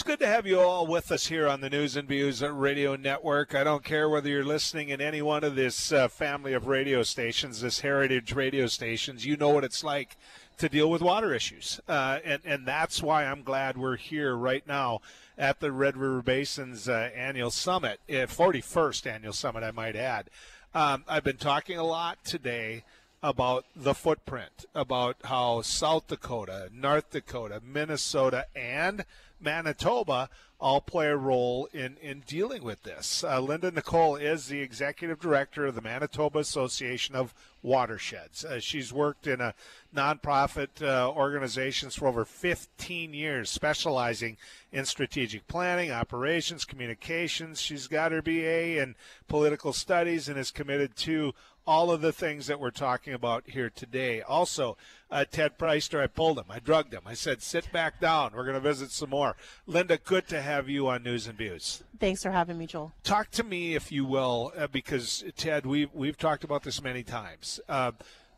It's good to have you all with us here on the News and Views Radio Network. I don't care whether you're listening in any one of this uh, family of radio stations, this heritage radio stations. You know what it's like to deal with water issues, uh, and and that's why I'm glad we're here right now at the Red River Basin's uh, annual summit, 41st uh, annual summit, I might add. Um, I've been talking a lot today about the footprint, about how South Dakota, North Dakota, Minnesota, and Manitoba all play a role in, in dealing with this. Uh, Lynda Nicol is the executive director of the Manitoba Association of Watersheds. Uh, she's worked in a nonprofit uh, organizations for over 15 years, specializing in strategic planning, operations, communications. She's got her BA in political studies and is committed to all of the things that we're talking about here today. Also, uh, Ted Preister, I pulled him, I drugged him. I said, sit back down. We're going to visit some more. Lynda, good to have you on News and Views. Thanks for having me, Joel. Talk to me, if you will, uh, because Ted, we've we've talked about this many times. Uh,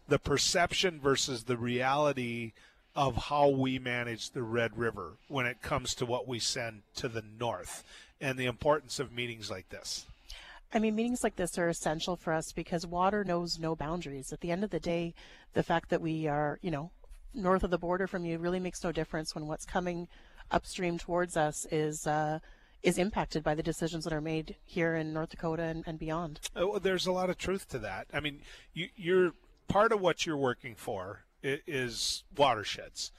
the perception versus the reality of how we manage the Red River when it comes to what we send to the north, and the importance of meetings like this. I mean, meetings like this are essential for us because water knows no boundaries. At the end of the day, the fact that we are, you know, north of the border from you really makes no difference when what's coming upstream towards us is uh, is impacted by the decisions that are made here in North Dakota and, and beyond. Oh, there's a lot of truth to that. I mean, you, you're part of what you're working for is watersheds.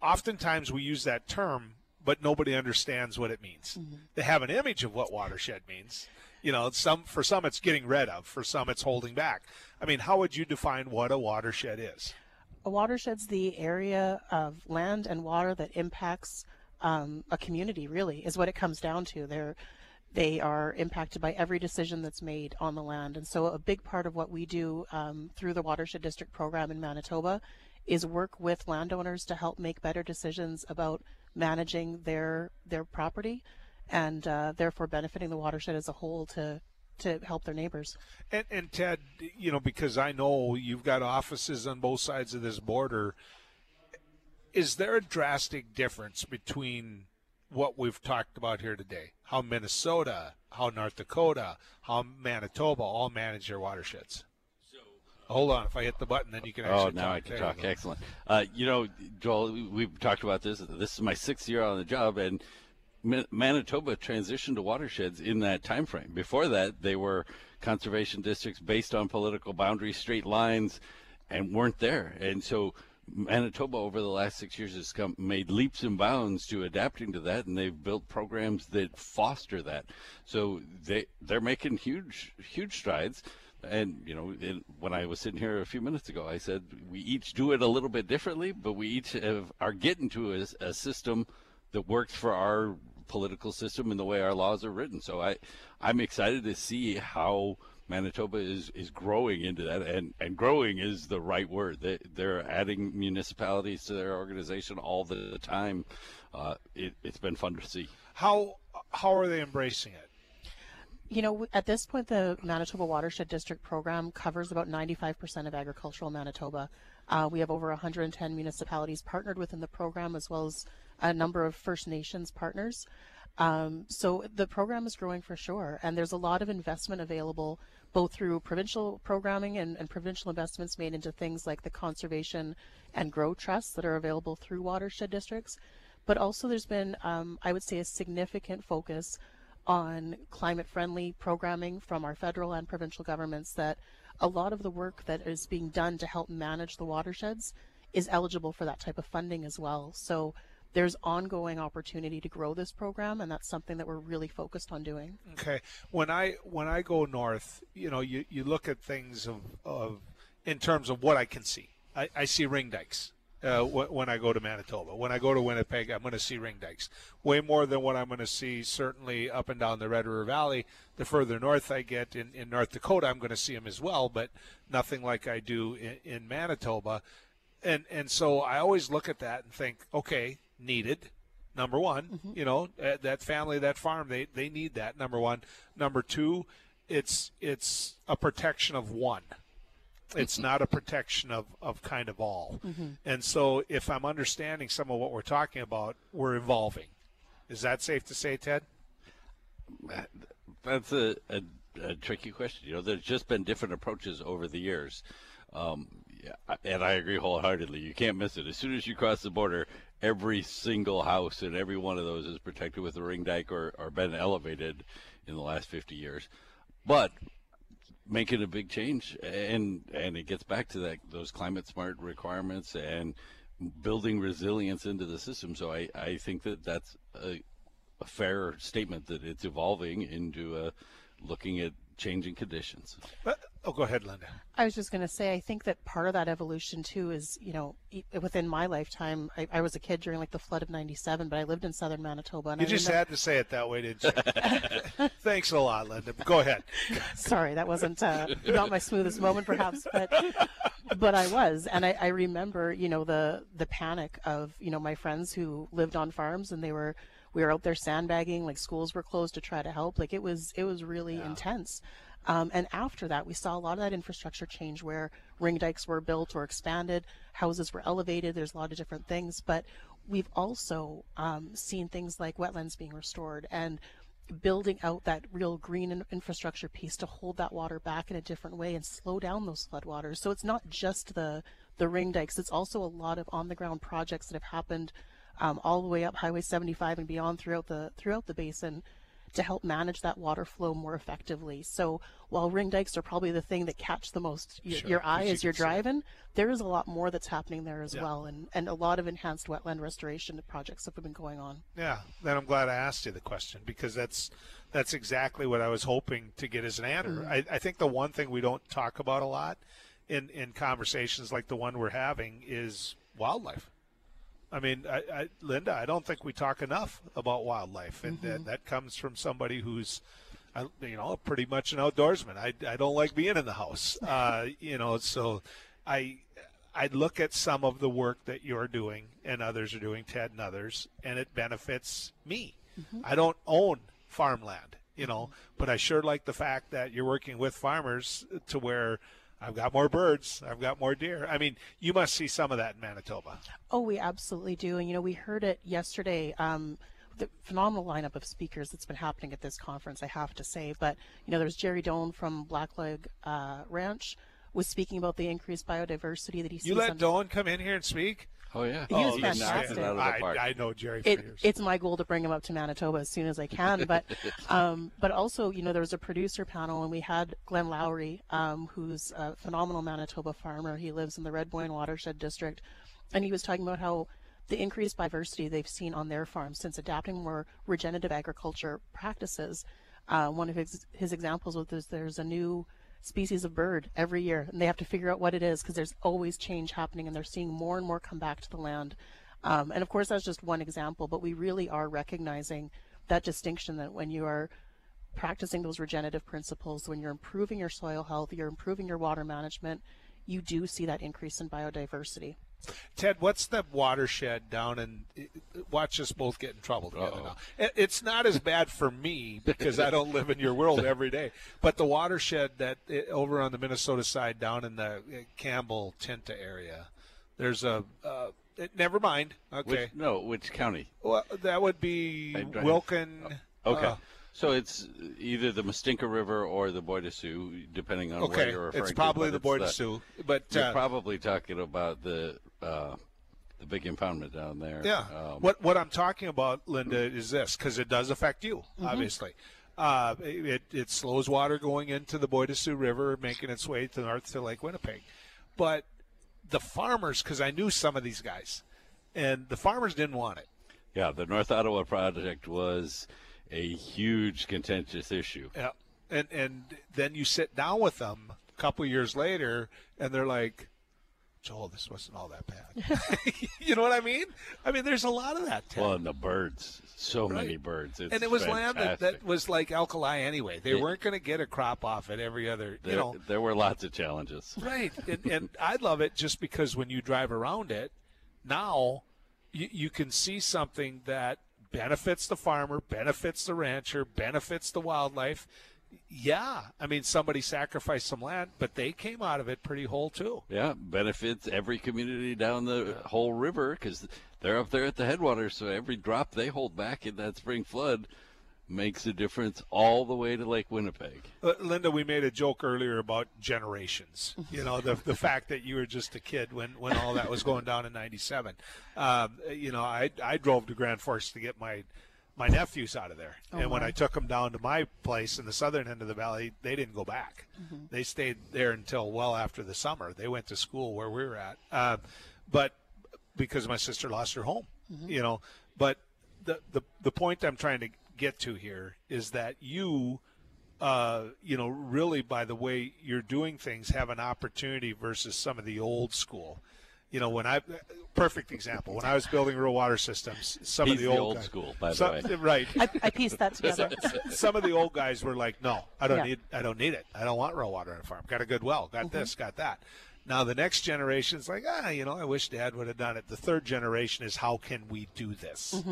Oftentimes, we use that term, but nobody understands what it means. Mm-hmm. They have an image of what watershed means you know, some for some it's getting rid of, for some it's holding back. I mean, how would you define what a watershed is? A watershed's the area of land and water that impacts um, a community. Really, is what it comes down to. They're they are impacted by every decision that's made on the land. And so, a big part of what we do um, through the Watershed District program in Manitoba is work with landowners to help make better decisions about managing their their property and uh, therefore benefiting the watershed as a whole to to help their neighbors. And, and Ted, you know, because I know you've got offices on both sides of this border, is there a drastic difference between what we've talked about here today? How Minnesota, how North Dakota, how Manitoba all manage their watersheds? Hold on. If I hit the button, then you can actually. Oh, now talk. I can talk. Excellent. Uh, you know, Joel, we've talked about this. This is my sixth year on the job, and Manitoba transitioned to watersheds in that time frame. Before that, they were conservation districts based on political boundaries, straight lines, and weren't there. And so Manitoba over the last six years has come, made leaps and bounds to adapting to that, and they've built programs that foster that. So they they're making huge huge strides. And you know, when I was sitting here a few minutes ago, I said we each do it a little bit differently, but we each have, are getting to a, a system that works for our political system and the way our laws are written. So I, I'm excited to see how Manitoba is, is growing into that, and, and growing is the right word. They, they're adding municipalities to their organization all the time. Uh, it, it's been fun to see. How how are they embracing it? You know, at this point, the Manitoba Watershed District program covers about 95% of agricultural Manitoba. Uh, we have over 110 municipalities partnered within the program, as well as a number of First Nations partners. Um, so the program is growing for sure, and there's a lot of investment available both through provincial programming and, and, provincial investments made into things like the conservation and grow trusts that are available through watershed districts. But also, there's been, um, I would say, a significant focus on climate friendly programming from our federal and provincial governments that a lot of the work that is being done to help manage the watersheds is eligible for that type of funding as well. So there's ongoing opportunity to grow this program and that's something that we're really focused on doing okay when i when i go north you know you, you look at things of, of in terms of what i can see i, I see ring dikes uh, when I go to Manitoba. When I go to Winnipeg, I'm going to see ring dikes. Way more than what I'm going to see, certainly up and down the Red River Valley. The further north I get in, in North Dakota, I'm going to see them as well, but nothing like I do in, in Manitoba. And, and so I always look at that and think, okay, needed. Number one, mm-hmm. you know uh, that family, that farm, they they need that. Number one. Number two, it's it's a protection of one. It's mm-hmm. not a protection of, of kind of all. Mm-hmm. And so, if I'm understanding some of what we're talking about, we're evolving. Is that safe to say, Ted? That's a, a, a tricky question. You know, there's just been different approaches over the years. Um, yeah, and I agree wholeheartedly. You can't miss it. As soon as you cross the border, every single house and every one of those is protected with a ring dike or, or been elevated in the last 50 years. But making a big change, and and it gets back to that those climate smart requirements and building resilience into the system. So I, I think that that's a, a fair statement that it's evolving into a, looking at changing conditions. Oh, go ahead, Lynda. I was just going to say, I think that part of that evolution too is, you know, within my lifetime, I, I was a kid during like the flood of '97, but I lived in southern Manitoba. And you I just remember- had to say it that way, didn't you? Thanks a lot, Lynda. Go ahead. Sorry, that wasn't uh, not my smoothest moment, perhaps, but but I was, and I, I remember, you know, the the panic of you know my friends who lived on farms and they were we were out there sandbagging, like schools were closed to try to help. Like it was it was really intense. Um, and after that, we saw a lot of that infrastructure change where ring dikes were built or expanded, houses were elevated. There's a lot of different things, but we've also um, seen things like wetlands being restored and building out that real green infrastructure piece to hold that water back in a different way and slow down those floodwaters. So it's not just the the ring dikes; it's also a lot of on the ground projects that have happened um, all the way up Highway 75 and beyond throughout the throughout the basin to help manage that water flow more effectively. So while ring dikes are probably the thing that catch the most y- Sure, your eye as you you're driving, there is a lot more that's happening there as Yeah. well, and and a lot of enhanced wetland restoration projects have been going on. Yeah, then I'm glad I asked you the question because that's that's exactly what I was hoping to get as an answer. Mm-hmm. I, I think the one thing we don't talk about a lot in in conversations like the one we're having is wildlife. I mean, I, I, Lynda, I don't think we talk enough about wildlife, and that, that comes from somebody who's, uh, you know, pretty much an outdoorsman. I, I don't like being in the house, uh, you know, so I I look at some of the work that you're doing and others are doing, Ted and others, and it benefits me. I don't own farmland, you know, but I sure like the fact that you're working with farmers to where I've got more birds, I've got more deer. I mean, you must see some of that in Manitoba. Oh, we absolutely do. And, you know, we heard it yesterday. Um, the phenomenal lineup of speakers that's been happening at this conference, I have to say. But, you know, there's Jerry Doan from Blackleg uh, Ranch was speaking about the increased biodiversity that he sees. You let on- Doan come in here and speak? Oh yeah, He was He fantastic. out I. I know Jerry it, it's my goal to bring him up to Manitoba as soon as I can. But um, but also, you know, there was a producer panel, and we had Glenn Lowry, um, who's a phenomenal Manitoba farmer. He lives in the Red Boyne Watershed District, and he was talking about how the increased diversity they've seen on their farm since adapting more regenerative agriculture practices. Uh, one of his, his examples was there's, there's a new species of bird every year, and they have to figure out what it is because there's always change happening, and they're seeing more and more come back to the land. Um, and of course, that's just one example, but we really are recognizing that distinction that when you are practicing those regenerative principles, when you're improving your soil health, you're improving your water management, you do see that increase in biodiversity. Ted, what's the watershed down in? Watch us both get in trouble together Uh-oh. now. It's not as bad for me because I don't live in your world every day. But the watershed that eh, over on the Minnesota side, down in the eh, Campbell Tintah area, there's a. Uh, never mind. Okay. Which, no, which county? Well, that would be Wilkin. Okay. uh, so it's either the Mustinka River or the Bois de Sioux, depending on okay. you're referring It's probably but the Bois de Sioux, but You're uh, probably talking about the uh, the big impoundment down there. Yeah. Um, what what I'm talking about, Lynda, is this because it does affect you, Mm-hmm. obviously. Uh, it it slows water going into the Bois de Sioux River, making its way to north to Lake Winnipeg. But the farmers, because I knew some of these guys, and the farmers didn't want it. Yeah, the North Ottawa project was a huge contentious issue. Yeah. And and then you sit down with them a couple years later, and they're like. Joel, this wasn't all that bad. you know what I mean? I mean, there's a lot of that. Ted. Well, and the birds, so many birds. It's and it was land that, that was like alkali anyway. They It- weren't going to get a crop off it every other, there, you know. there were lots of challenges. Right. And, and I love it just because when you drive around it, now you, you can see something that benefits the farmer, benefits the rancher, benefits the wildlife. Yeah, I mean somebody sacrificed some land, but they came out of it pretty whole too. Yeah, benefits every community down the whole river because they're up there at the headwaters. So every drop they hold back in that spring flood makes a difference all the way to Lake Winnipeg. Uh, Lynda, we made a joke earlier about generations. You know, the the fact that you were just a kid when, when all that was going down in '97. Um, you know, I I drove to Grand Forks to get my my nephews out of there, Oh, and when wow. I took them down to my place in the southern end of the valley, they didn't go back. Mm-hmm. They stayed there until well after the summer. They went to school where we were at, uh, but because my sister lost her home, Mm-hmm. you know. But the the the point I'm trying to get to here is that you uh, you know, really by the way you're doing things, have an opportunity versus some of the old school. You know, when I perfect example when I was building real water systems, some He's of the, the old, old guys- school, by the way. right? I, I pieced that together. some of the old guys were like, "No, I don't Yeah. need, I don't need it. I don't want real water on a farm. Got a good well. Got this. Got that." Now the next generation is like, ah, you know, I wish Dad would have done it. The third generation is, how can we do this?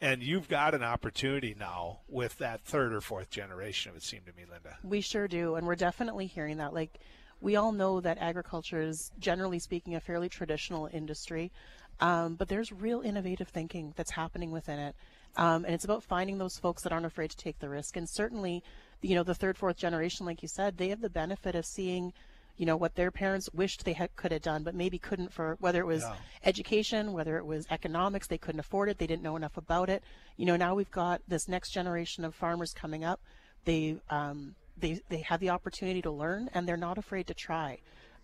And you've got an opportunity now with that third or fourth generation. It would seem to me, Lynda. We sure do, and we're definitely hearing that. Like, we all know that agriculture is, generally speaking, a fairly traditional industry, um, but there's real innovative thinking that's happening within it, um, and it's about finding those folks that aren't afraid to take the risk. And certainly, you know, the third, fourth generation, like you said, they have the benefit of seeing. You know what their parents wished they had, could have done, but maybe couldn't for whether it was Yeah. education, whether it was economics, they couldn't afford it, they didn't know enough about it. You know, now we've got this next generation of farmers coming up. They um, they they have the opportunity to learn, and they're not afraid to try.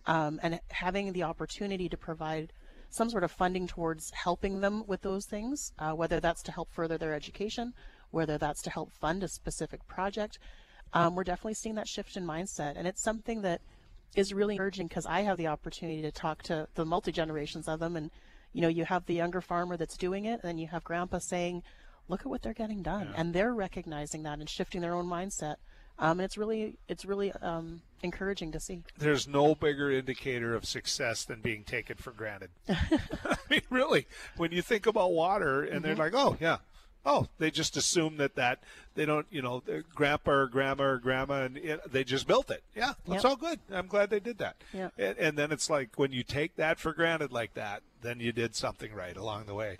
Um, and having the opportunity to provide some sort of funding towards helping them with those things, uh, whether that's to help further their education, whether that's to help fund a specific project, um, we're definitely seeing that shift in mindset, and it's something that is really urgent because I have the opportunity to talk to the multi generations of them, and you know, you have the younger farmer that's doing it, and then you have Grandpa saying, "Look at what they're getting done," and they're recognizing that and shifting their own mindset. Um, and it's really, it's really um, encouraging to see. There's no bigger indicator of success than being taken for granted. I mean, really, when you think about water, and they're like, "Oh, yeah." Oh, they just assume that that they don't, you know, their grandpa or grandma or grandma, and it, they just built it. Yeah, that's Yep. all good. I'm glad they did that. Yep. And, and then it's like when you take that for granted like that, then you did something right along the way.